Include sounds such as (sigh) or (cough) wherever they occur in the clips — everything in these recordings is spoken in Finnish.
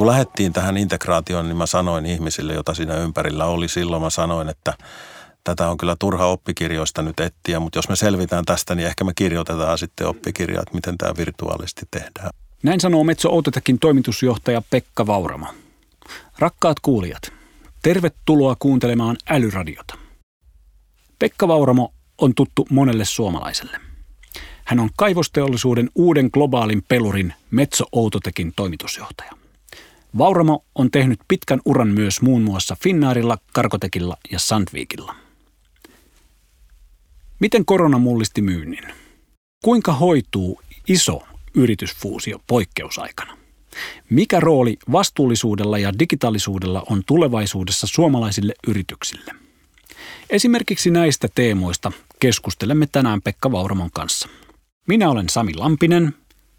kun lähdettiin tähän integraatioon, niin mä sanoin ihmisille, jota siinä ympärillä oli. Silloin, mä sanoin, että tätä on kyllä turha oppikirjoista nyt etsiä, mutta jos me selvitään tästä, niin ehkä me kirjoitetaan sitten oppikirjaa, että miten tämä virtuaalisesti tehdään. Näin sanoo Metso Outotekin toimitusjohtaja Pekka Vauramo. Rakkaat kuulijat, tervetuloa kuuntelemaan Älyradiota. Pekka Vauramo on tuttu monelle suomalaiselle. Hän on kaivosteollisuuden uuden globaalin pelurin Metso Outotekin toimitusjohtaja. Vauramo on tehnyt pitkän uran myös muun muassa Finnairilla, Karkotekilla ja Sandvikilla. Miten korona mullisti myynnin? Kuinka hoituu iso yritysfuusio poikkeusaikana? Mikä rooli vastuullisuudella ja digitaalisuudella on tulevaisuudessa suomalaisille yrityksille? Esimerkiksi näistä teemoista keskustelemme tänään Pekka Vauramon kanssa. Minä olen Sami Lampinen,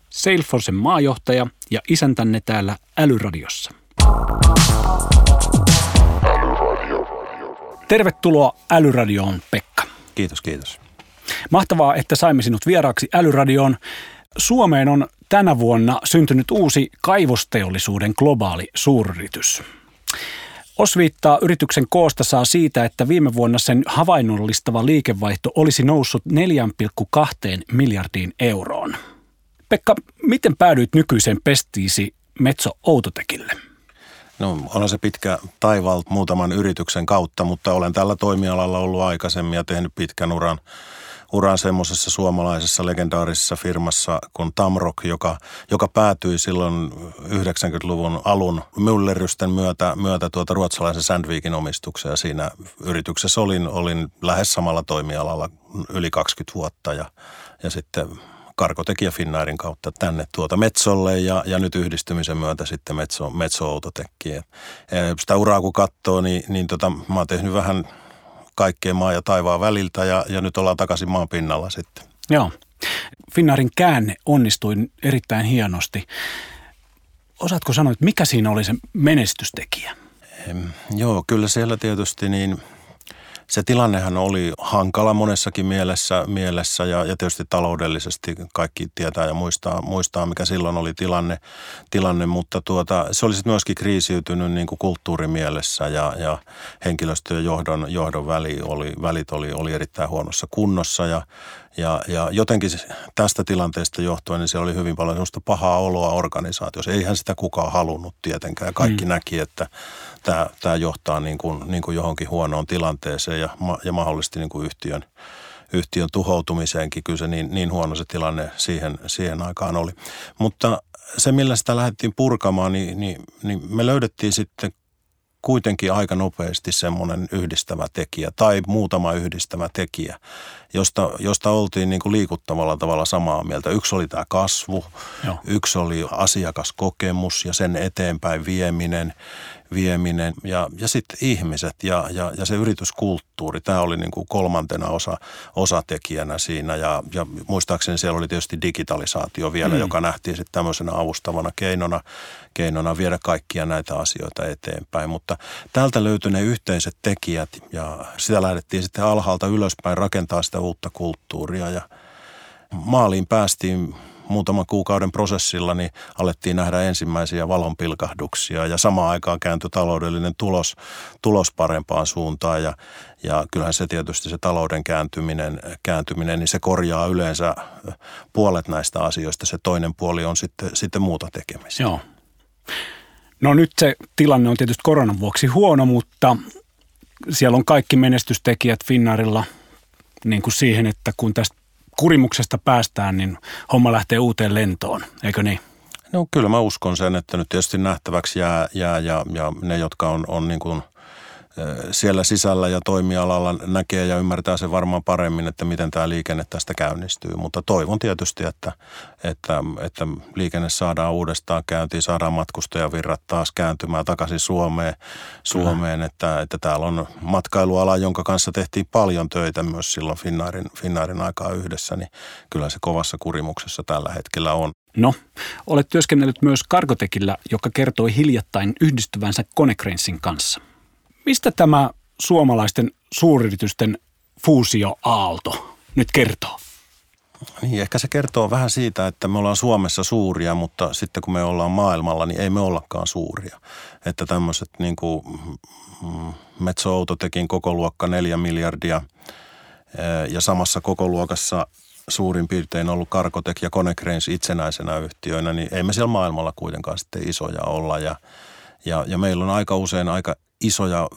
Salesforcen maajohtaja ja isäntänne täällä Älyradiossa. Tervetuloa Älyradioon, Pekka. Kiitos, kiitos. Mahtavaa, että saimme sinut vieraaksi Älyradioon. Suomeen on tänä vuonna syntynyt uusi kaivosteollisuuden globaali suuryritys. Osviittaa yrityksen koosta saa siitä, että viime vuonna sen havainnollistava liikevaihto olisi noussut 4,2 miljardiin euroon. Pekka, miten päädyit nykyiseen pestiisi Metso Outotekille? No on se pitkä taival muutaman yrityksen kautta, mutta olen tällä toimialalla ollut aikaisemmin ja tehnyt pitkän uran uran semmoisessa suomalaisessa legendaarisessa firmassa kuin Tamrock, joka, joka päätyi silloin 90-luvun alun myllerrysten myötä, myötä tuota ruotsalaisen Sandvikin omistukseen. Siinä yrityksessä olin, olin lähes samalla toimialalla yli 20 vuotta ja, ja sitten karkotekijä Finnairin kautta tänne tuota Metsolle ja, ja nyt yhdistymisen myötä sitten Metso, Metso Outotekkiin. Sitä uraa kun katsoo, niin, niin tota, mä oon tehnyt vähän kaikkea maa ja taivaan väliltä ja, ja nyt ollaan takaisin maan pinnalla sitten. Joo. Finnairin käänne onnistui erittäin hienosti. Osaatko sanoa, että mikä siinä oli se menestystekijä? Joo, kyllä siellä tietysti niin – se tilannehan oli hankala monessakin mielessä, mielessä ja, ja tietysti taloudellisesti kaikki tietää ja muistaa, muistaa mikä silloin oli tilanne, tilanne mutta tuota, se olisi myöskin kriisiytynyt niin kuin kulttuurimielessä ja, ja henkilöstö ja johdon, johdon väli oli, välit oli, oli erittäin huonossa kunnossa ja, ja, ja jotenkin tästä tilanteesta johtuen niin siellä oli hyvin paljon sellaista pahaa oloa organisaatiossa. Eihän sitä kukaan halunnut tietenkään. Ja kaikki mm. näki, että tämä, tämä johtaa niin kuin, niin kuin johonkin huonoon tilanteeseen ja, ja mahdollisesti niin kuin yhtiön, yhtiön tuhoutumiseenkin. Kyllä se niin, niin huono se tilanne siihen, siihen aikaan oli. Mutta se, millä sitä lähdettiin purkamaan, niin, niin, niin me löydettiin sitten kuitenkin aika nopeasti semmoinen yhdistävä tekijä tai muutama yhdistävä tekijä, josta, josta oltiin niin kuin liikuttavalla tavalla samaa mieltä. Yksi oli tämä kasvu, Joo. yksi oli asiakaskokemus ja sen eteenpäin vieminen vieminen ja, ja sitten ihmiset ja, ja, ja se yrityskulttuuri. Tämä oli niin kuin kolmantena osa, osatekijänä siinä ja, ja muistaakseni siellä oli tietysti digitalisaatio vielä, mm. joka nähtiin sitten tämmöisenä avustavana keinona, keinona viedä kaikkia näitä asioita eteenpäin. Mutta täältä löytyi ne yhteiset tekijät ja sitä lähdettiin sitten alhaalta ylöspäin rakentaa sitä uutta kulttuuria ja maaliin päästiin muutaman kuukauden prosessilla niin alettiin nähdä ensimmäisiä valonpilkahduksia ja samaan aikaan kääntyi taloudellinen tulos, tulos parempaan suuntaan ja, ja kyllähän se tietysti se talouden kääntyminen, kääntyminen, niin se korjaa yleensä puolet näistä asioista. Se toinen puoli on sitten, sitten muuta tekemistä. Joo. No nyt se tilanne on tietysti koronan vuoksi huono, mutta siellä on kaikki menestystekijät Finnaarilla niin kuin siihen, että kun tästä kurimuksesta päästään, niin homma lähtee uuteen lentoon, eikö niin? No kyllä mä uskon sen, että nyt tietysti nähtäväksi jää, jää ja, ja ne, jotka on, on niin kuin siellä sisällä ja toimialalla näkee ja ymmärtää se varmaan paremmin, että miten tämä liikenne tästä käynnistyy. Mutta toivon tietysti, että, että, että liikenne saadaan uudestaan käyntiin, saadaan matkustajavirrat taas kääntymään takaisin Suomeen, Suomeen että, että täällä on matkailuala, jonka kanssa tehtiin paljon töitä myös silloin Finnairin, Finnairin aikaa yhdessä, niin kyllä se kovassa kurimuksessa tällä hetkellä on. No, olet työskennellyt myös Karkotekillä, joka kertoi hiljattain yhdistyvänsä Konecranesin kanssa. Mistä tämä suomalaisten suuryritysten fuusioaalto nyt kertoo? Niin, ehkä se kertoo vähän siitä, että me ollaan Suomessa suuria, mutta sitten kun me ollaan maailmalla, niin ei me ollakaan suuria. Että tämmöiset niin kuin mm, Metso Outotekin koko luokka neljä miljardia ja samassa koko luokassa suurin piirtein ollut Karkotek ja Konecranes itsenäisenä yhtiöinä, niin ei me siellä maailmalla kuitenkaan sitten isoja olla. Ja, ja, ja meillä on aika usein aika isoja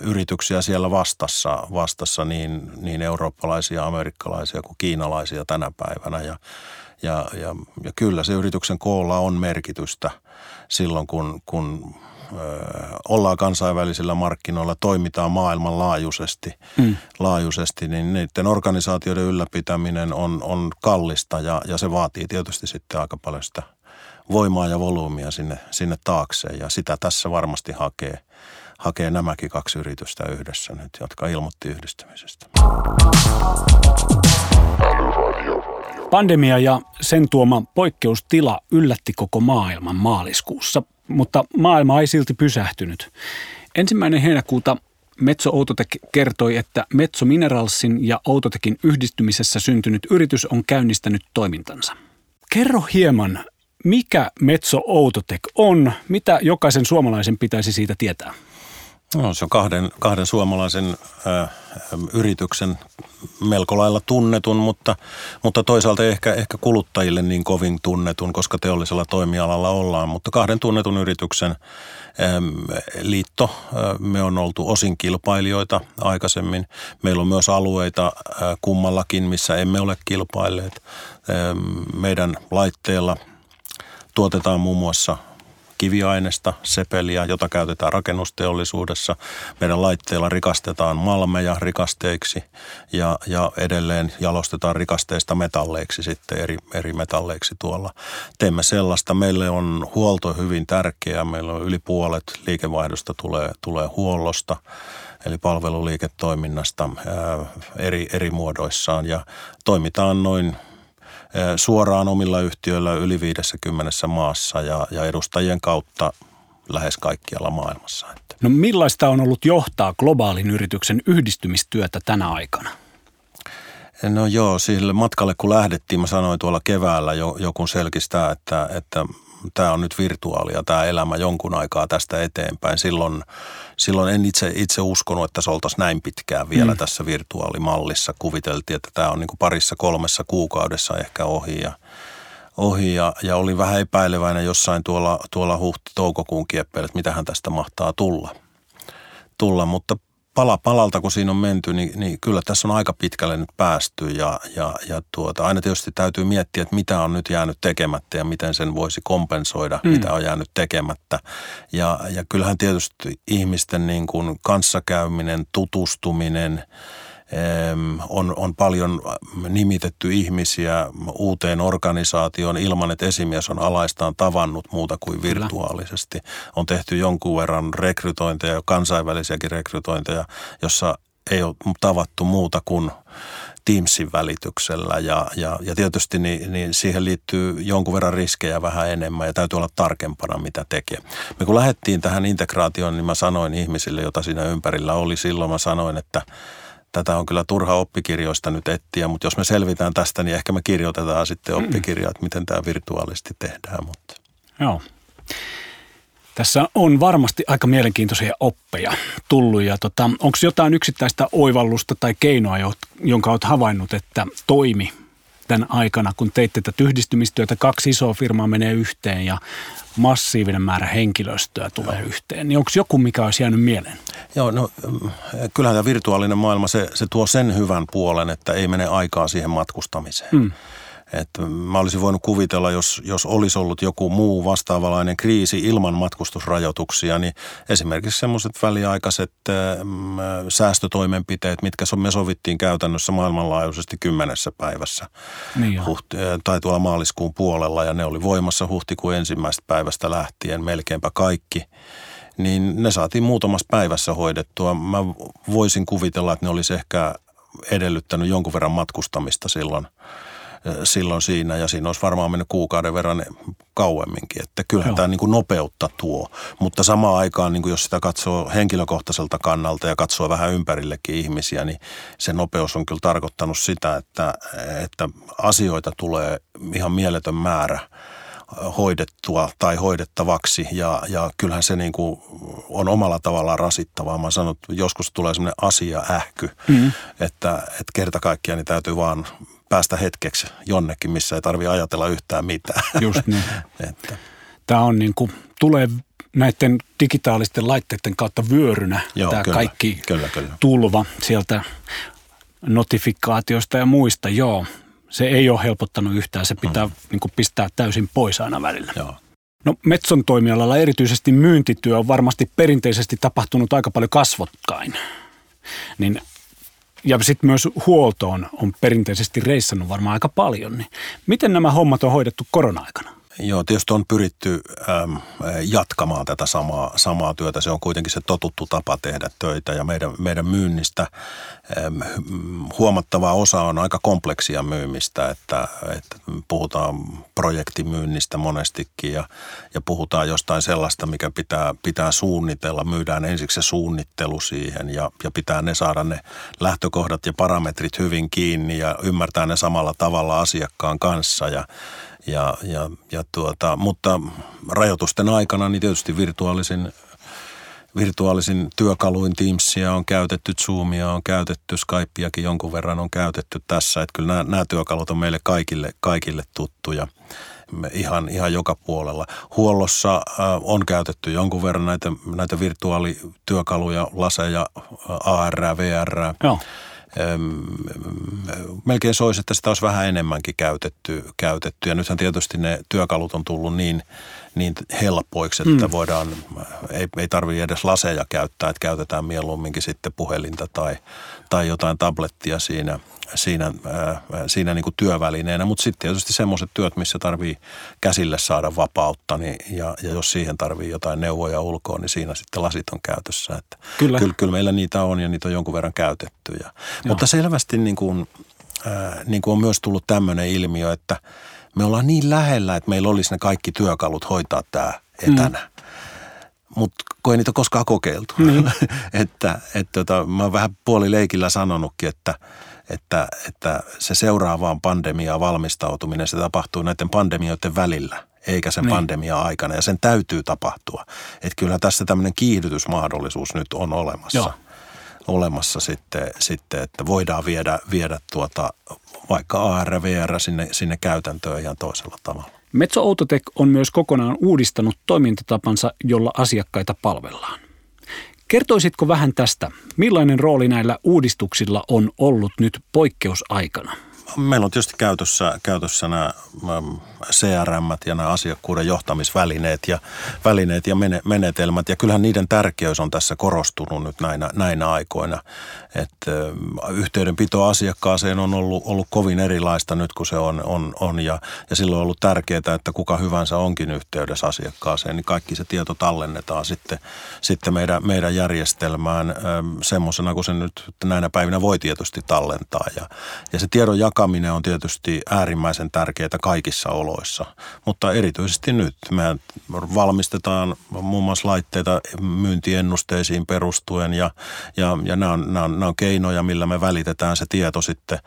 yrityksiä siellä vastassa, vastassa niin, niin eurooppalaisia, amerikkalaisia kuin kiinalaisia tänä päivänä. Ja, ja, ja, ja kyllä se yrityksen koolla on merkitystä silloin, kun, kun ollaan kansainvälisillä markkinoilla, toimitaan maailmanlaajuisesti, mm. laajuisesti, niin niiden organisaatioiden ylläpitäminen on, on kallista ja, ja se vaatii tietysti sitten aika paljon sitä voimaa ja volyymia sinne, sinne taakse ja sitä tässä varmasti hakee, hakee nämäkin kaksi yritystä yhdessä nyt, jotka ilmoitti yhdistymisestä. Pandemia ja sen tuoma poikkeustila yllätti koko maailman maaliskuussa mutta maailma ei silti pysähtynyt. Ensimmäinen heinäkuuta Metso Outotek kertoi, että Metso Mineralsin ja Outotekin yhdistymisessä syntynyt yritys on käynnistänyt toimintansa. Kerro hieman, mikä Metso Outotek on, mitä jokaisen suomalaisen pitäisi siitä tietää? No, se on kahden, kahden suomalaisen ö, yrityksen melko lailla tunnetun, mutta, mutta toisaalta ehkä, ehkä kuluttajille niin kovin tunnetun, koska teollisella toimialalla ollaan. Mutta kahden tunnetun yrityksen ö, liitto, ö, me on oltu osin kilpailijoita aikaisemmin. Meillä on myös alueita ö, kummallakin, missä emme ole kilpailleet. Ö, meidän laitteella tuotetaan muun muassa kiviainesta, sepeliä, jota käytetään rakennusteollisuudessa. Meidän laitteilla rikastetaan malmeja rikasteiksi ja, ja edelleen jalostetaan rikasteista metalleiksi sitten eri, eri metalleiksi tuolla. Teemme sellaista. Meille on huolto hyvin tärkeää. Meillä on yli puolet liikevaihdosta tulee, tulee huollosta eli palveluliiketoiminnasta ää, eri, eri muodoissaan ja toimitaan noin suoraan omilla yhtiöillä yli 50 maassa ja, ja edustajien kautta lähes kaikkialla maailmassa. No millaista on ollut johtaa globaalin yrityksen yhdistymistyötä tänä aikana? No joo, sille matkalle kun lähdettiin, mä sanoin tuolla keväällä jo, joku selkistää, että, että tämä on nyt virtuaalia, tämä elämä jonkun aikaa tästä eteenpäin. Silloin, silloin en itse, itse uskonut, että se oltaisiin näin pitkään vielä mm. tässä virtuaalimallissa. Kuviteltiin, että tämä on niin kuin parissa kolmessa kuukaudessa ehkä ohi ja, ohi ja, ja olin vähän epäileväinen jossain tuolla, tuolla huhti-toukokuun kieppeillä, että mitähän tästä mahtaa tulla. tulla. Mutta pala palalta, kun siinä on menty, niin, niin kyllä tässä on aika pitkälle nyt päästy ja, ja, ja tuota, aina tietysti täytyy miettiä, että mitä on nyt jäänyt tekemättä ja miten sen voisi kompensoida, mm. mitä on jäänyt tekemättä. Ja, ja kyllähän tietysti ihmisten niin kuin kanssakäyminen, tutustuminen – on, on paljon nimitetty ihmisiä uuteen organisaatioon ilman, että esimies on alaistaan tavannut muuta kuin virtuaalisesti. On tehty jonkun verran rekrytointeja, kansainvälisiäkin rekrytointeja, jossa ei ole tavattu muuta kuin Teamsin välityksellä ja, ja, ja tietysti niin, niin siihen liittyy jonkun verran riskejä vähän enemmän ja täytyy olla tarkempana, mitä tekee. Me kun lähdettiin tähän integraatioon, niin mä sanoin ihmisille, jota siinä ympärillä oli silloin, mä sanoin, että – tätä on kyllä turha oppikirjoista nyt etsiä, mutta jos me selvitään tästä, niin ehkä me kirjoitetaan sitten mm. oppikirjat, että miten tämä virtuaalisesti tehdään. Mutta. Joo. Tässä on varmasti aika mielenkiintoisia oppeja tullut ja tota, onko jotain yksittäistä oivallusta tai keinoa, jonka olet havainnut, että toimi tämän aikana, kun teitte tätä yhdistymistyötä, kaksi isoa firmaa menee yhteen ja massiivinen määrä henkilöstöä tulee Joo. yhteen, niin onko joku, mikä olisi jäänyt mieleen? Joo, no kyllähän tämä virtuaalinen maailma, se, se tuo sen hyvän puolen, että ei mene aikaa siihen matkustamiseen. Mm. Että mä olisin voinut kuvitella, jos, jos olisi ollut joku muu vastaavalainen kriisi ilman matkustusrajoituksia, niin esimerkiksi semmoiset väliaikaiset mm, säästötoimenpiteet, mitkä me sovittiin käytännössä maailmanlaajuisesti kymmenessä päivässä niin Huhti, tai tuolla maaliskuun puolella ja ne oli voimassa huhtikuun ensimmäisestä päivästä lähtien melkeinpä kaikki niin ne saatiin muutamassa päivässä hoidettua. Mä voisin kuvitella, että ne olisi ehkä edellyttänyt jonkun verran matkustamista silloin – silloin siinä ja siinä olisi varmaan mennyt kuukauden verran kauemminkin. Että kyllähän Joo. tämä niin kuin nopeutta tuo, mutta samaan aikaan niin kuin jos sitä katsoo henkilökohtaiselta kannalta ja katsoo vähän ympärillekin ihmisiä, niin se nopeus on kyllä tarkoittanut sitä, että, että asioita tulee ihan mieletön määrä hoidettua tai hoidettavaksi ja, ja kyllähän se niin kuin on omalla tavallaan rasittavaa. Mä sanon, että joskus tulee semmoinen asia ähky, mm. että, että kerta kaikkiaan niin täytyy vaan päästä hetkeksi jonnekin, missä ei tarvitse ajatella yhtään mitään. Just niin. (laughs) että. Tämä on niin kuin, tulee näiden digitaalisten laitteiden kautta vyörynä Joo, tämä kyllä, kaikki kyllä, kyllä. tulva sieltä notifikaatioista ja muista. Joo, se ei ole helpottanut yhtään. Se pitää mm. niin kuin pistää täysin pois aina välillä. Joo. No Metson toimialalla erityisesti myyntityö on varmasti perinteisesti tapahtunut aika paljon kasvotkain. Niin ja sitten myös huoltoon on perinteisesti reissannut varmaan aika paljon. Niin miten nämä hommat on hoidettu korona-aikana? Joo, tietysti on pyritty äm, jatkamaan tätä samaa, samaa työtä. Se on kuitenkin se totuttu tapa tehdä töitä ja meidän, meidän myynnistä äm, huomattava osa on aika kompleksia myymistä, että, että puhutaan projektimyynnistä monestikin ja, ja puhutaan jostain sellaista, mikä pitää, pitää suunnitella. Myydään ensiksi se suunnittelu siihen ja, ja pitää ne saada ne lähtökohdat ja parametrit hyvin kiinni ja ymmärtää ne samalla tavalla asiakkaan kanssa ja ja, ja, ja tuota, mutta rajoitusten aikana niin tietysti virtuaalisin, virtuaalisin työkaluin Teamsia on käytetty, Zoomia on käytetty, Skypeakin jonkun verran on käytetty tässä. Että kyllä nämä, nämä työkalut on meille kaikille, kaikille tuttuja ihan, ihan joka puolella. Huollossa äh, on käytetty jonkun verran näitä, näitä virtuaalityökaluja, laseja, AR, VR. Joo melkein soisi, että sitä olisi vähän enemmänkin käytetty, käytetty. Ja nythän tietysti ne työkalut on tullut niin, niin helppoiksi, että mm. voidaan, ei, ei tarvitse edes laseja käyttää, että käytetään mieluumminkin sitten puhelinta tai, tai jotain tablettia siinä – siinä, ää, siinä niin kuin työvälineenä, mutta sitten tietysti semmoiset työt, missä tarvii käsille saada vapautta, niin, ja, ja jos siihen tarvii jotain neuvoja ulkoa, niin siinä sitten lasit on käytössä. Että kyllä. Kyllä, kyllä meillä niitä on ja niitä on jonkun verran käytetty. Ja, mutta selvästi niin kuin, ää, niin kuin on myös tullut tämmöinen ilmiö, että me ollaan niin lähellä, että meillä olisi ne kaikki työkalut hoitaa tämä etänä. Mm mutta kun ei niitä koskaan kokeiltu. Niin. (laughs) että, että tota, mä oon vähän puolileikillä sanonutkin, että – että, että se seuraavaan pandemiaan valmistautuminen, se tapahtuu näiden pandemioiden välillä, eikä sen niin. pandemia aikana. Ja sen täytyy tapahtua. Että kyllä tässä tämmöinen kiihdytysmahdollisuus nyt on olemassa. Joo. Olemassa sitten, sitten, että voidaan viedä, viedä tuota, vaikka AR, VR sinne, sinne käytäntöön ihan toisella tavalla. Metso Outotec on myös kokonaan uudistanut toimintatapansa, jolla asiakkaita palvellaan. Kertoisitko vähän tästä? Millainen rooli näillä uudistuksilla on ollut nyt poikkeusaikana? Meillä on tietysti käytössä, käytössä nämä CRM ja nämä asiakkuuden johtamisvälineet ja, välineet ja menetelmät. Ja kyllähän niiden tärkeys on tässä korostunut nyt näinä, näinä aikoina. Että yhteydenpito asiakkaaseen on ollut, ollut kovin erilaista nyt kuin se on, on, on ja, ja silloin on ollut tärkeää, että kuka hyvänsä onkin yhteydessä asiakkaaseen, niin kaikki se tieto tallennetaan sitten, sitten meidän, meidän järjestelmään semmoisena kuin se nyt näinä päivinä voi tietysti tallentaa. Ja, ja se tiedon jakaminen on tietysti äärimmäisen tärkeää kaikissa oloissa, mutta erityisesti nyt. Me valmistetaan muun muassa laitteita myyntiennusteisiin perustuen ja, ja, ja nämä, on, nämä, on, nämä on keinoja, millä me välitetään se tieto sitten,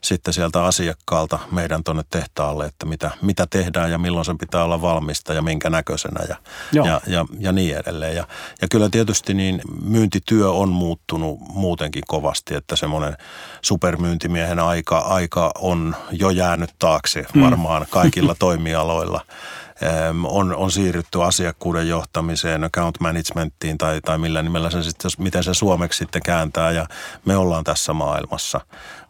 sitten sieltä asiakkaalta meidän tuonne tehtaalle, että mitä, mitä tehdään ja milloin sen pitää olla valmista ja minkä näköisenä ja, ja, ja, ja niin edelleen. Ja, ja kyllä tietysti niin myyntityö on muuttunut muutenkin kovasti, että semmoinen supermyyntimiehen aika, aika on jo jäänyt taakse mm. varmaan kaikilla (laughs) toimialoilla. on, on siirrytty asiakkuuden johtamiseen, account managementtiin tai, tai millä nimellä se sitten, miten se suomeksi sitten kääntää ja me ollaan tässä maailmassa.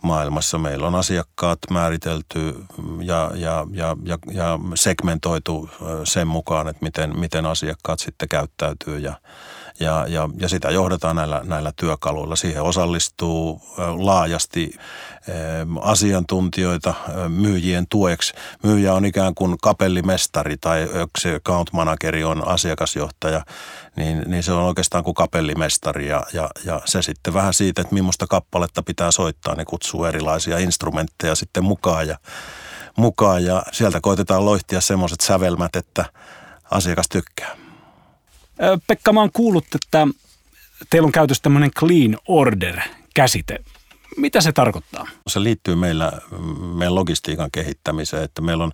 maailmassa. Meillä on asiakkaat määritelty ja, ja, ja, ja, ja segmentoitu sen mukaan, että miten, miten asiakkaat sitten käyttäytyy ja, ja, ja, ja sitä johdetaan näillä, näillä työkaluilla. Siihen osallistuu laajasti asiantuntijoita myyjien tueksi. Myyjä on ikään kuin kapellimestari tai se account manageri on asiakasjohtaja, niin, niin se on oikeastaan kuin kapellimestari ja, ja, ja se sitten vähän siitä, että millaista kappaletta pitää soittaa, niin kutsuu erilaisia instrumentteja sitten mukaan ja, mukaan ja sieltä koitetaan loihtia semmoiset sävelmät, että asiakas tykkää. Pekka, mä oon kuullut, että teillä on käytössä tämmöinen clean order-käsite. Mitä se tarkoittaa? Se liittyy meillä, meidän logistiikan kehittämiseen, että meillä on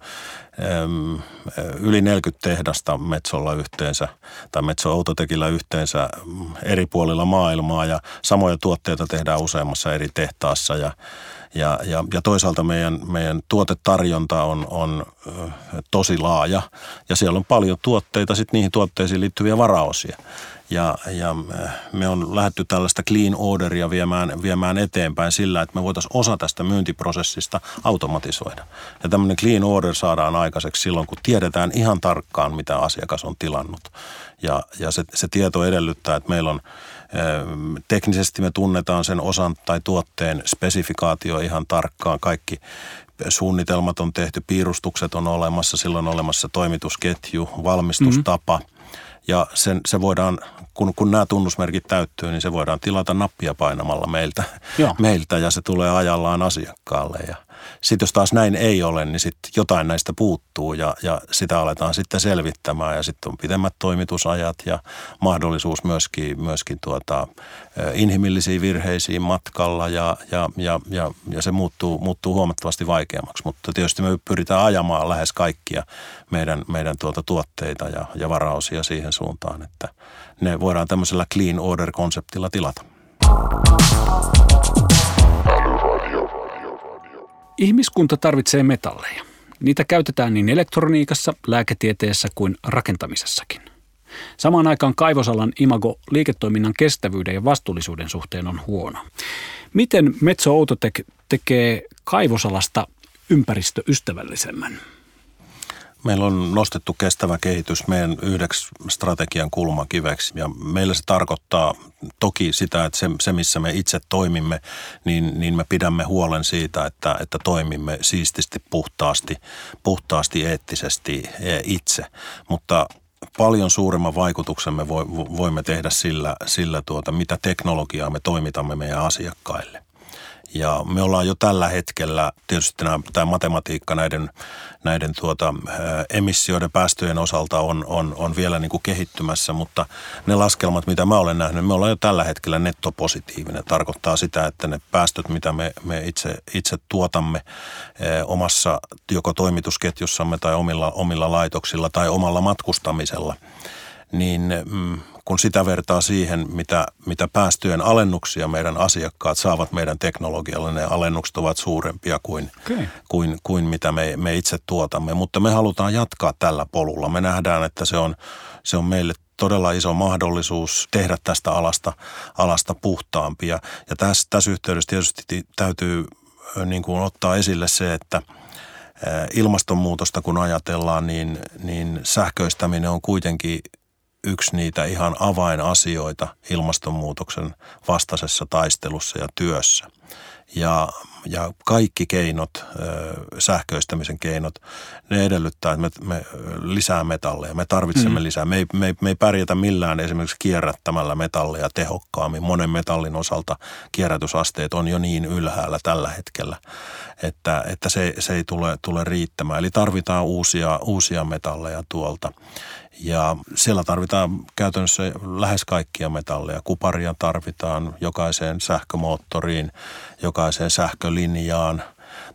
äm, yli 40 tehdasta Metsolla yhteensä tai Metso Autotekillä yhteensä eri puolilla maailmaa ja samoja tuotteita tehdään useammassa eri tehtaassa ja ja, ja, ja toisaalta meidän, meidän tuotetarjonta on, on tosi laaja ja siellä on paljon tuotteita, sitten niihin tuotteisiin liittyviä varaosia. Ja, ja me on lähdetty tällaista clean orderia viemään, viemään eteenpäin sillä, että me voitaisiin osa tästä myyntiprosessista automatisoida. Ja tämmöinen clean order saadaan aikaiseksi silloin, kun tiedetään ihan tarkkaan, mitä asiakas on tilannut. Ja, ja se, se tieto edellyttää, että meillä on teknisesti me tunnetaan sen osan tai tuotteen spesifikaatio ihan tarkkaan. Kaikki suunnitelmat on tehty, piirustukset on olemassa, silloin on olemassa toimitusketju, valmistustapa. Mm-hmm. Ja sen, se voidaan, kun, kun nämä tunnusmerkit täyttyy, niin se voidaan tilata nappia painamalla meiltä, meiltä ja se tulee ajallaan asiakkaalle. Ja sitten jos taas näin ei ole, niin sitten jotain näistä puuttuu ja, ja sitä aletaan sitten selvittämään ja sitten on pidemmät toimitusajat ja mahdollisuus myöskin, myöskin tuota, inhimillisiin virheisiin matkalla ja, ja, ja, ja, ja se muuttuu, muuttuu huomattavasti vaikeammaksi. Mutta tietysti me pyritään ajamaan lähes kaikkia meidän, meidän tuota tuotteita ja, ja varaosia siihen suuntaan, että ne voidaan tämmöisellä clean order-konseptilla tilata. Ihmiskunta tarvitsee metalleja. Niitä käytetään niin elektroniikassa, lääketieteessä kuin rakentamisessakin. Samaan aikaan kaivosalan imago liiketoiminnan kestävyyden ja vastuullisuuden suhteen on huono. Miten Metso Outotec tekee kaivosalasta ympäristöystävällisemmän? Meillä on nostettu kestävä kehitys meidän yhdeksi strategian kulmakiveksi ja meillä se tarkoittaa toki sitä, että se, se missä me itse toimimme, niin, niin me pidämme huolen siitä, että, että toimimme siististi, puhtaasti, puhtaasti, eettisesti e, itse. Mutta paljon suuremman vaikutuksen me voimme tehdä sillä, sillä tuota, mitä teknologiaa me toimitamme meidän asiakkaille. Ja me ollaan jo tällä hetkellä, tietysti tämä matematiikka näiden, näiden tuota, emissioiden päästöjen osalta on, on, on vielä niin kuin kehittymässä, mutta ne laskelmat, mitä mä olen nähnyt, me ollaan jo tällä hetkellä nettopositiivinen. Tarkoittaa sitä, että ne päästöt, mitä me, me itse, itse tuotamme omassa joko toimitusketjussamme tai omilla, omilla laitoksilla tai omalla matkustamisella, niin mm, kun sitä vertaa siihen, mitä, mitä päästöjen alennuksia meidän asiakkaat saavat meidän teknologialla, ne alennukset ovat suurempia kuin, okay. kuin, kuin mitä me, me itse tuotamme. Mutta me halutaan jatkaa tällä polulla. Me nähdään, että se on, se on meille todella iso mahdollisuus tehdä tästä alasta, alasta puhtaampia. Ja tässä, tässä yhteydessä tietysti täytyy niin kuin ottaa esille se, että ilmastonmuutosta kun ajatellaan, niin, niin sähköistäminen on kuitenkin yksi niitä ihan avainasioita ilmastonmuutoksen vastaisessa taistelussa ja työssä. Ja, ja kaikki keinot, sähköistämisen keinot, ne edellyttää, että me, me lisää metalleja. Me tarvitsemme mm. lisää. Me ei, me, ei, me ei pärjätä millään esimerkiksi kierrättämällä metalleja tehokkaammin. Monen metallin osalta kierrätysasteet on jo niin ylhäällä tällä hetkellä, että, että se, se ei tule, tule riittämään. Eli tarvitaan uusia, uusia metalleja tuolta. Ja siellä tarvitaan käytännössä lähes kaikkia metalleja. Kuparia tarvitaan jokaiseen sähkömoottoriin, jokaiseen sähkölinjaan.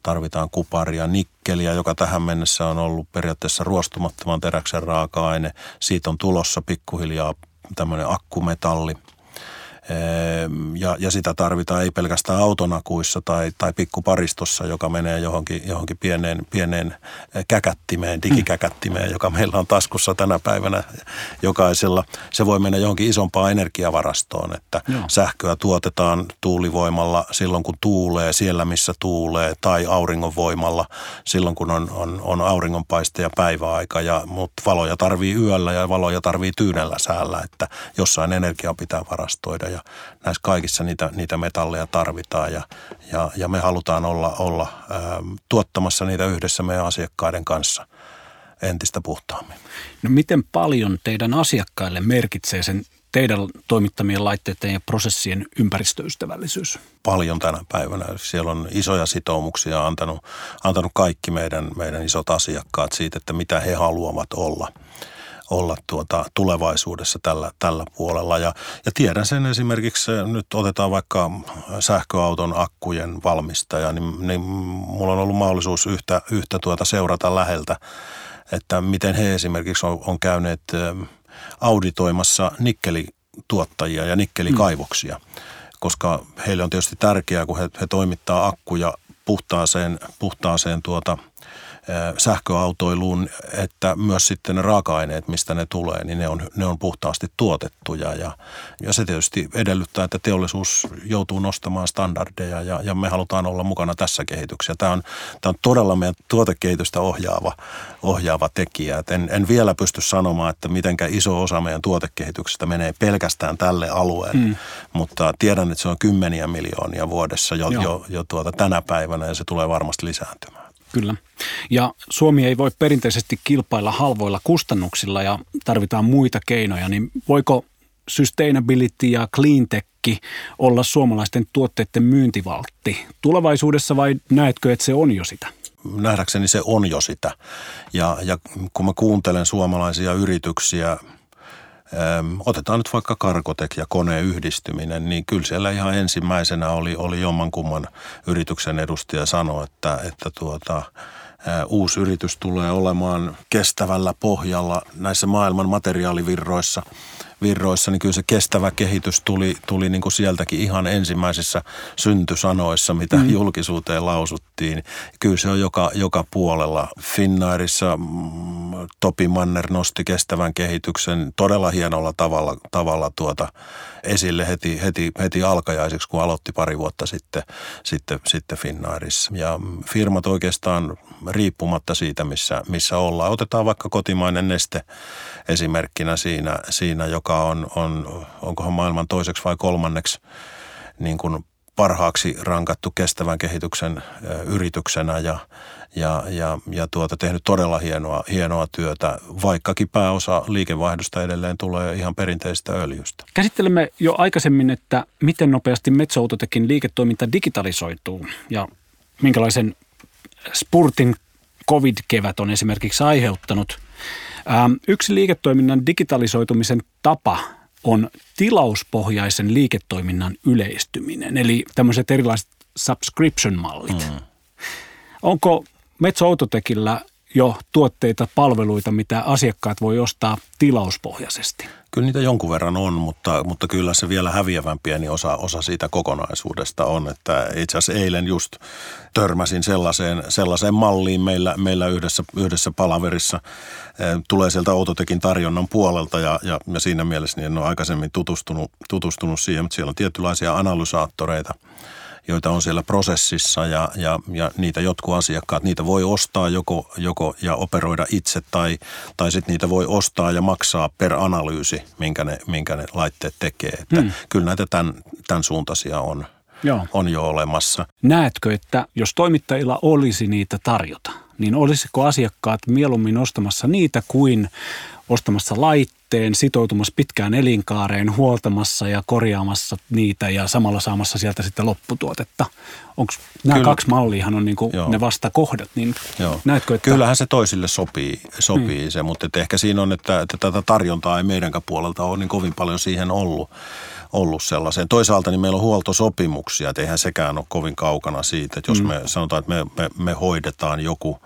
Tarvitaan kuparia, nikkeliä, joka tähän mennessä on ollut periaatteessa ruostumattoman teräksen raaka-aine. Siitä on tulossa pikkuhiljaa tämmöinen akkumetalli. Ja, ja sitä tarvitaan ei pelkästään autonakuissa tai, tai pikkuparistossa, joka menee johonkin, johonkin pieneen, pieneen käkättimeen, digikäkättimeen, joka meillä on taskussa tänä päivänä jokaisella. Se voi mennä johonkin isompaan energiavarastoon, että Joo. sähköä tuotetaan tuulivoimalla silloin, kun tuulee, siellä missä tuulee, tai auringonvoimalla silloin, kun on, on, on auringonpaiste ja päiväaika. Ja, mutta valoja tarvii yöllä ja valoja tarvii tyynellä säällä, että jossain energiaa pitää varastoida ja näissä kaikissa niitä, niitä metalleja tarvitaan ja, ja, ja me halutaan olla, olla ää, tuottamassa niitä yhdessä meidän asiakkaiden kanssa entistä puhtaammin. No miten paljon teidän asiakkaille merkitsee sen teidän toimittamien laitteiden ja prosessien ympäristöystävällisyys? Paljon tänä päivänä. Siellä on isoja sitoumuksia antanut, antanut kaikki meidän, meidän isot asiakkaat siitä, että mitä he haluavat olla olla tuota tulevaisuudessa tällä, tällä puolella. Ja, ja tiedän sen esimerkiksi, nyt otetaan vaikka sähköauton akkujen valmistaja, niin, niin mulla on ollut mahdollisuus yhtä, yhtä tuota seurata läheltä, että miten he esimerkiksi on, on käyneet auditoimassa nikkelituottajia ja nikkelikaivoksia, mm. koska heille on tietysti tärkeää, kun he, he toimittaa akkuja puhtaaseen, puhtaaseen tuota – sähköautoiluun, että myös sitten ne raaka-aineet, mistä ne tulee, niin ne on, ne on puhtaasti tuotettuja. Ja, ja se tietysti edellyttää, että teollisuus joutuu nostamaan standardeja ja, ja me halutaan olla mukana tässä kehityksessä. Tämä on, tämä on todella meidän tuotekehitystä ohjaava, ohjaava tekijä. Et en, en vielä pysty sanomaan, että mitenkä iso osa meidän tuotekehityksestä menee pelkästään tälle alueelle, mm. mutta tiedän, että se on kymmeniä miljoonia vuodessa jo, jo, jo tuota tänä päivänä ja se tulee varmasti lisääntymään. Kyllä. Ja Suomi ei voi perinteisesti kilpailla halvoilla kustannuksilla ja tarvitaan muita keinoja, niin voiko sustainability ja cleantech olla suomalaisten tuotteiden myyntivaltti tulevaisuudessa vai näetkö, että se on jo sitä? Nähdäkseni se on jo sitä. Ja, ja kun mä kuuntelen suomalaisia yrityksiä, otetaan nyt vaikka Karkotek ja koneen yhdistyminen, niin kyllä siellä ihan ensimmäisenä oli, oli jommankumman yrityksen edustaja sanoa, että, että tuota, uusi yritys tulee olemaan kestävällä pohjalla näissä maailman materiaalivirroissa – virroissa, niin kyllä se kestävä kehitys tuli, tuli niin kuin sieltäkin ihan ensimmäisissä syntysanoissa, mitä mm. julkisuuteen lausuttiin. Kyllä se on joka, joka puolella. Finnairissa mm, Topi Manner nosti kestävän kehityksen todella hienolla tavalla, tavalla tuota esille heti, heti, heti alkajaiseksi, kun aloitti pari vuotta sitten, sitten, sitten Finnairissa. Ja firmat oikeastaan riippumatta siitä, missä, missä ollaan. Otetaan vaikka kotimainen neste esimerkkinä siinä, siinä joka on, on, onkohan maailman toiseksi vai kolmanneksi niin kuin parhaaksi rankattu kestävän kehityksen yrityksenä ja, ja, ja, ja tuota, tehnyt todella hienoa, hienoa työtä, vaikkakin pääosa liikevaihdosta edelleen tulee ihan perinteistä öljystä. Käsittelemme jo aikaisemmin, että miten nopeasti Metso-Autotekin liiketoiminta digitalisoituu ja minkälaisen spurtin covid-kevät on esimerkiksi aiheuttanut. Ähm, yksi liiketoiminnan digitalisoitumisen tapa on tilauspohjaisen liiketoiminnan yleistyminen, eli tämmöiset erilaiset subscription-mallit. Mm. Onko Metso Autotekillä jo tuotteita, palveluita, mitä asiakkaat voi ostaa tilauspohjaisesti? Kyllä niitä jonkun verran on, mutta, mutta kyllä se vielä häviävän pieni osa, osa siitä kokonaisuudesta on. Että itse asiassa eilen just törmäsin sellaiseen, sellaiseen malliin meillä, meillä yhdessä, yhdessä palaverissa. Tulee sieltä Autotekin tarjonnan puolelta ja, ja, ja siinä mielessä niin en ole aikaisemmin tutustunut, tutustunut siihen, mutta siellä on tietynlaisia analysaattoreita – joita on siellä prosessissa ja, ja, ja niitä jotkut asiakkaat, niitä voi ostaa joko, joko ja operoida itse tai, tai sitten niitä voi ostaa ja maksaa per analyysi, minkä ne, minkä ne laitteet tekee. Että hmm. Kyllä näitä tämän, tämän suuntaisia on, Joo. on jo olemassa. Näetkö, että jos toimittajilla olisi niitä tarjota, niin olisiko asiakkaat mieluummin ostamassa niitä kuin ostamassa laitteen, sitoutumassa pitkään elinkaareen, huoltamassa ja korjaamassa niitä ja samalla saamassa sieltä sitten lopputuotetta. Onko nämä Kyllä. kaksi malliahan on niin kuin ne vastakohdat, niin Joo. näetkö, että... Kyllähän se toisille sopii, sopii hmm. se, mutta ehkä siinä on, että, että tätä tarjontaa ei meidänkään puolelta ole niin kovin paljon siihen ollut ollut sellaiseen. Toisaalta niin meillä on huoltosopimuksia, että eihän sekään ole kovin kaukana siitä, että jos mm. me sanotaan, että me, me, me hoidetaan joku –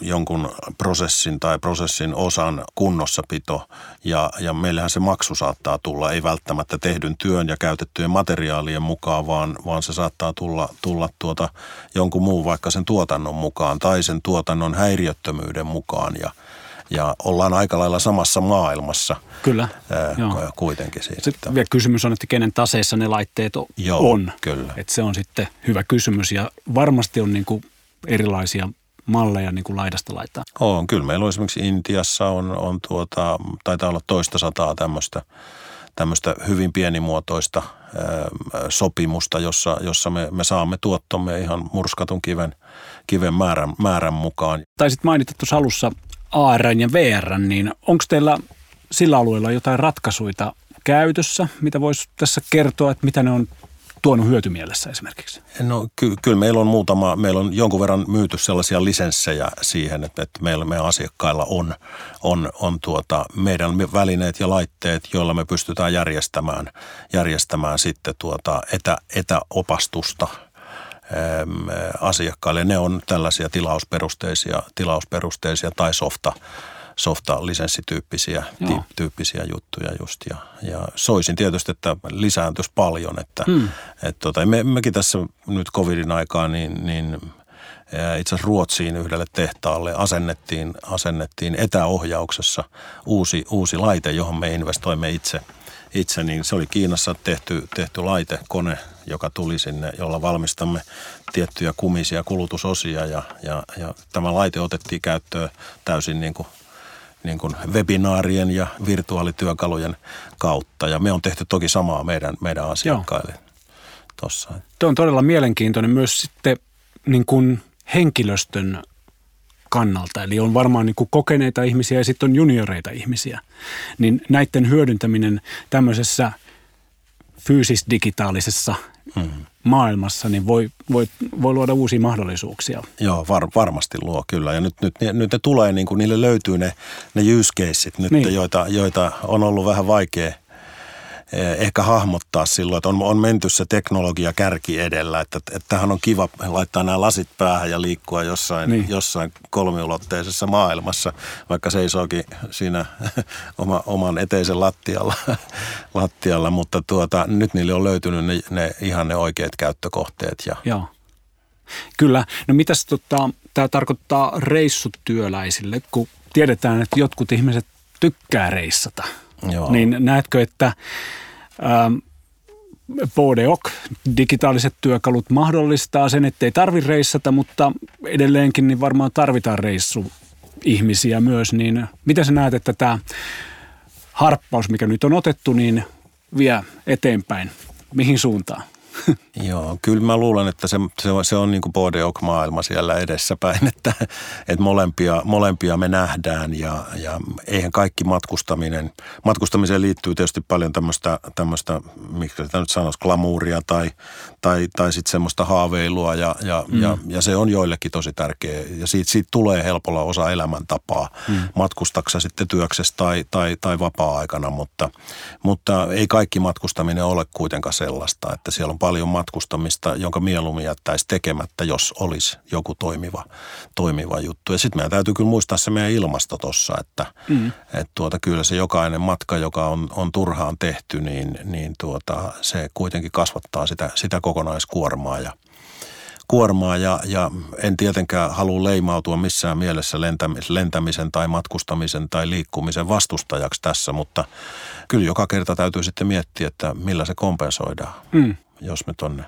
jonkun prosessin tai prosessin osan kunnossapito ja, ja meillähän se maksu saattaa tulla, ei välttämättä tehdyn työn ja käytettyjen materiaalien mukaan, vaan, vaan se saattaa tulla, tulla tuota jonkun muun vaikka sen tuotannon mukaan tai sen tuotannon häiriöttömyyden mukaan ja, ja ollaan aika lailla samassa maailmassa. Kyllä. Ää, joo. kuitenkin siitä. Sitten vielä kysymys on, että kenen taseessa ne laitteet joo, on. Kyllä. Että se on sitten hyvä kysymys ja varmasti on niin kuin erilaisia malleja niin kuin laidasta laittaa. On, kyllä meillä on esimerkiksi Intiassa on, on tuota, taitaa olla toista sataa tämmöistä, tämmöistä hyvin pienimuotoista ää, sopimusta, jossa, jossa me, me saamme tuottomme ihan murskatun kiven, kiven määrän, määrän mukaan. Taisit mainita tuossa alussa AR ja VR, niin onko teillä sillä alueella jotain ratkaisuja käytössä, mitä voisi tässä kertoa, että mitä ne on tuonut hyötymielessä esimerkiksi? No ky- kyllä meillä on muutama, meillä on jonkun verran myyty sellaisia lisenssejä siihen, että, että meillä meidän asiakkailla on, on, on tuota meidän välineet ja laitteet, joilla me pystytään järjestämään, järjestämään sitten tuota etä, etäopastusta asiakkaille. Ne on tällaisia tilausperusteisia, tilausperusteisia tai softa softa-lisenssityyppisiä tyyppisiä juttuja just. Ja, ja soisin tietysti, että lisääntyisi paljon. Että, hmm. et tota, me, mekin tässä nyt covidin aikaa niin, niin itse asiassa Ruotsiin yhdelle tehtaalle asennettiin, asennettiin etäohjauksessa uusi, uusi laite, johon me investoimme itse, itse, niin se oli Kiinassa tehty, tehty laite, kone, joka tuli sinne, jolla valmistamme tiettyjä kumisia kulutusosia ja, ja, ja tämä laite otettiin käyttöön täysin niin kuin niin kuin webinaarien ja virtuaalityökalujen kautta. Ja me on tehty toki samaa meidän, meidän asiakkaille tuossa. Tuo on todella mielenkiintoinen myös sitten niin kuin henkilöstön kannalta. Eli on varmaan niin kuin kokeneita ihmisiä ja sitten on junioreita ihmisiä. Niin näiden hyödyntäminen tämmöisessä fyysis-digitaalisessa mm. maailmassa, niin voi, voi, voi luoda uusia mahdollisuuksia. Joo, var, varmasti luo kyllä. Ja nyt, nyt, nyt ne tulee, niin kuin niille löytyy ne, ne use caseit nyt, niin. joita, joita on ollut vähän vaikea – ehkä hahmottaa silloin, että on, on menty se teknologia kärki edellä, että, että tähän on kiva laittaa nämä lasit päähän ja liikkua jossain, niin. jossain kolmiulotteisessa maailmassa, vaikka seisookin siinä (laughs) oma, oman eteisen lattialla, (laughs) lattialla mutta tuota, nyt niille on löytynyt ne, ne ihan ne oikeat käyttökohteet. Ja, Joo. Kyllä. No mitäs tota, tämä tarkoittaa reissutyöläisille, kun tiedetään, että jotkut ihmiset tykkää reissata – Joo. Niin näetkö, että ähm, digitaaliset työkalut mahdollistaa sen, ettei tarvi reissata, mutta edelleenkin niin varmaan tarvitaan reissu ihmisiä myös, niin miten sä näet, että tämä harppaus, mikä nyt on otettu, niin vie eteenpäin? Mihin suuntaan? (laughs) Joo, kyllä mä luulen, että se, se, se on niin kuin maailma siellä edessäpäin, (laughs) että, että molempia, molempia me nähdään ja, ja eihän kaikki matkustaminen, matkustamiseen liittyy tietysti paljon tämmöistä, tämmöistä miksi sitä nyt sanoisi, glamuuria tai, tai, tai sitten semmoista haaveilua ja, ja, mm. ja, ja se on joillekin tosi tärkeä ja siitä, siitä tulee helpolla osa elämäntapaa mm. matkustaksa sitten työksessä tai, tai, tai vapaa-aikana, mutta, mutta ei kaikki matkustaminen ole kuitenkaan sellaista, että siellä on paljon matkustamista, jonka mieluummin jättäisi tekemättä, jos olisi joku toimiva, toimiva juttu. Ja sitten meidän täytyy kyllä muistaa se meidän ilmasto tuossa, että mm. et tuota, kyllä se jokainen matka, joka on, on turhaan tehty, niin, niin tuota, se kuitenkin kasvattaa sitä, sitä kokonaiskuormaa ja kuormaa ja, ja en tietenkään halua leimautua missään mielessä lentämisen tai matkustamisen tai liikkumisen vastustajaksi tässä, mutta kyllä joka kerta täytyy sitten miettiä, että millä se kompensoidaan. Mm jos me tonne,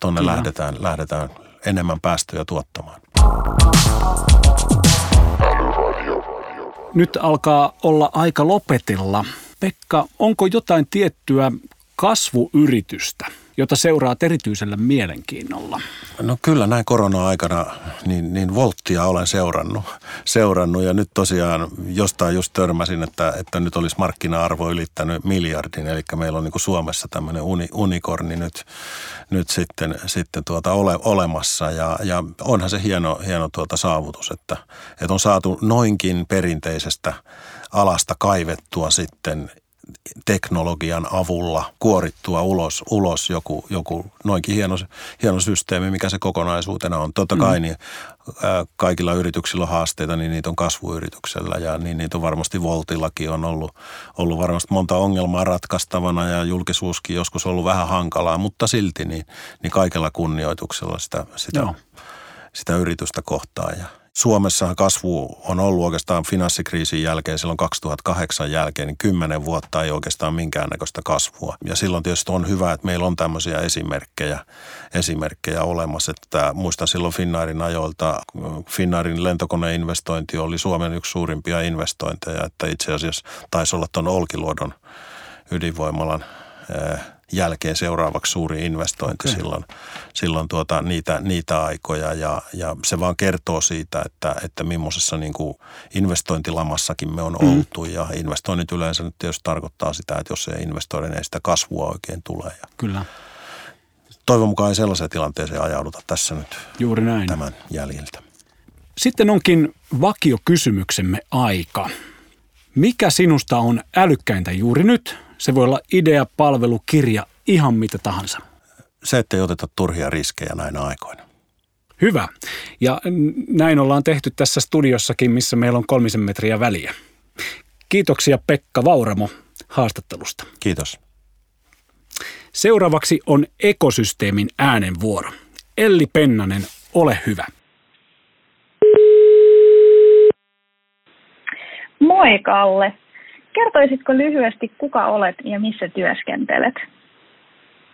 tonne lähdetään, lähdetään enemmän päästöjä tuottamaan. Nyt alkaa olla aika lopetella. Pekka, onko jotain tiettyä kasvuyritystä, jota seuraat erityisellä mielenkiinnolla? No kyllä näin korona-aikana niin, niin Volttia olen seurannut, seurannut. Ja nyt tosiaan jostain just törmäsin, että, että nyt olisi markkina-arvo ylittänyt miljardin, eli meillä on niin kuin Suomessa tämmöinen uni, unikorni nyt, nyt sitten, sitten tuota ole, olemassa. Ja, ja onhan se hieno, hieno tuota saavutus, että, että on saatu noinkin perinteisestä alasta kaivettua sitten teknologian avulla kuorittua ulos, ulos joku, joku noinkin hieno, hieno systeemi, mikä se kokonaisuutena on. Totta kai mm. niin, ää, kaikilla yrityksillä on haasteita, niin niitä on kasvuyrityksellä ja niin niitä on varmasti Voltillakin on ollut, ollut varmasti monta ongelmaa ratkaistavana ja julkisuuskin joskus ollut vähän hankalaa, mutta silti niin, niin kaikella kunnioituksella sitä, sitä, sitä yritystä kohtaan ja – Suomessahan kasvu on ollut oikeastaan finanssikriisin jälkeen, silloin 2008 jälkeen, niin kymmenen vuotta ei oikeastaan minkäännäköistä kasvua. Ja silloin tietysti on hyvä, että meillä on tämmöisiä esimerkkejä, esimerkkejä olemassa. Että muistan silloin Finnairin ajoilta, Finnairin lentokoneinvestointi oli Suomen yksi suurimpia investointeja, että itse asiassa taisi olla tuon Olkiluodon ydinvoimalan jälkeen seuraavaksi suuri investointi okay. silloin, silloin tuota, niitä, niitä aikoja ja, ja se vaan kertoo siitä, että, että millaisessa niin kuin investointilamassakin me on mm. oltu ja investoinnit yleensä nyt tietysti tarkoittaa sitä, että jos se investoiden ei sitä kasvua oikein tule. Ja Kyllä. Toivon mukaan ei sellaiseen tilanteeseen ajauduta tässä nyt Juuri näin. tämän jäljiltä. Sitten onkin vakiokysymyksemme aika. Mikä sinusta on älykkäintä juuri nyt se voi olla idea, palvelu, kirja, ihan mitä tahansa. Se, ettei oteta turhia riskejä näinä aikoina. Hyvä. Ja näin ollaan tehty tässä studiossakin, missä meillä on kolmisen metriä väliä. Kiitoksia Pekka Vauramo haastattelusta. Kiitos. Seuraavaksi on ekosysteemin äänenvuoro. Elli Pennanen, ole hyvä. Moi Kalle. Kertoisitko lyhyesti, kuka olet ja missä työskentelet?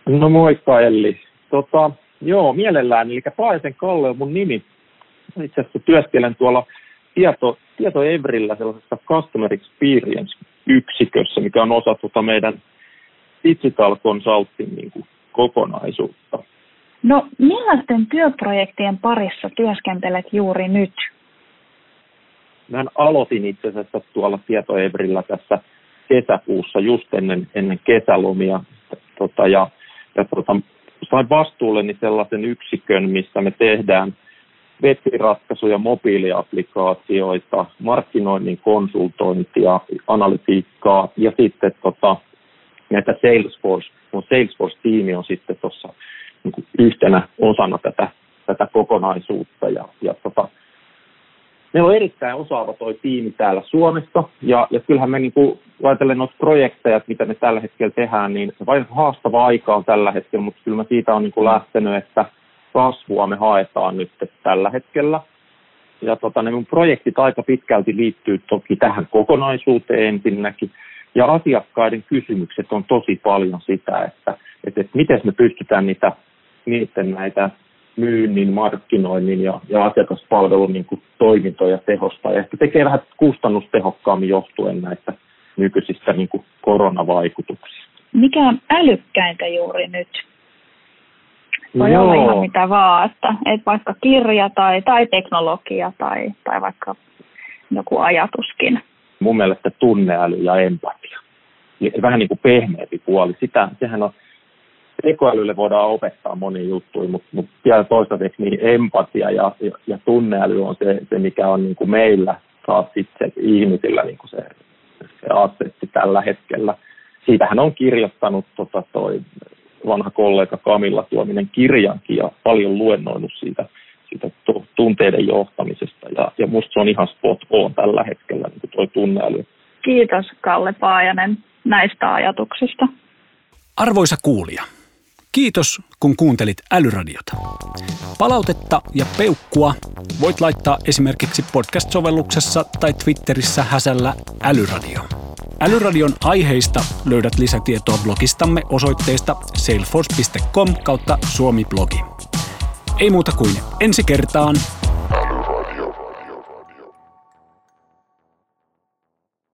No moikka Elli. Tota, joo, mielellään. Eli Paajasen Kalle on mun nimi. Itse asiassa työskelen tuolla tieto, tieto Evrillä sellaisessa Customer Experience-yksikössä, mikä on osa tuota meidän Digital Consulting niin kuin, kokonaisuutta. No millaisten työprojektien parissa työskentelet juuri nyt? Mä aloitin itse asiassa tuolla Tietoevrillä tässä kesäkuussa just ennen, ennen kesälomia. Tota, ja, ja tota, sain vastuulleni sellaisen yksikön, missä me tehdään web-ratkaisuja, mobiiliaplikaatioita, markkinoinnin konsultointia, analytiikkaa ja sitten tota, näitä Salesforce, mun Salesforce-tiimi on sitten tuossa niin yhtenä osana tätä, tätä kokonaisuutta. Ja, ja tota, meillä on erittäin osaava toi tiimi täällä Suomessa, ja, ja kyllähän me niin ajatellen noita projekteja, mitä me tällä hetkellä tehdään, niin se vain haastava aika on tällä hetkellä, mutta kyllä mä siitä on niin kuin lähtenyt, että kasvua me haetaan nyt tällä hetkellä. Ja tota, ne mun projektit aika pitkälti liittyy toki tähän kokonaisuuteen ensinnäkin, ja asiakkaiden kysymykset on tosi paljon sitä, että, että, että miten me pystytään niitä, niiden näitä myynnin, markkinoinnin ja, ja asiakaspalvelun niin kuin toimintoja tehostaa. Ja ehkä tekee vähän kustannustehokkaammin johtuen näistä nykyisistä niin kuin koronavaikutuksista. Mikä on älykkäintä juuri nyt? Voi Joo. olla ihan mitä vaan, että, että vaikka kirja tai, tai teknologia tai, tai vaikka joku ajatuskin. Mun mielestä tunneäly ja empatia. Vähän niin kuin pehmeämpi puoli. Sitä, sehän on tekoälylle voidaan opettaa monia juttuja, mutta, mutta vielä toistaiseksi niin empatia ja, ja, ja tunneäly on se, se, mikä on niin kuin meillä taas sitten ihmisillä niin kuin se, se asetti tällä hetkellä. Siitähän on kirjoittanut tota, toi vanha kollega Kamilla Tuominen kirjankin ja paljon luennoinut siitä, siitä tunteiden johtamisesta. Ja, ja musta se on ihan spot on tällä hetkellä niin tuo tunneäly. Kiitos Kalle Paajanen näistä ajatuksista. Arvoisa kuulija, Kiitos, kun kuuntelit Älyradiota. Palautetta ja peukkua voit laittaa esimerkiksi podcast-sovelluksessa tai Twitterissä häsällä Älyradio. Älyradion aiheista löydät lisätietoa blogistamme osoitteesta salesforce.com kautta suomi-blogi. Ei muuta kuin ensi kertaan.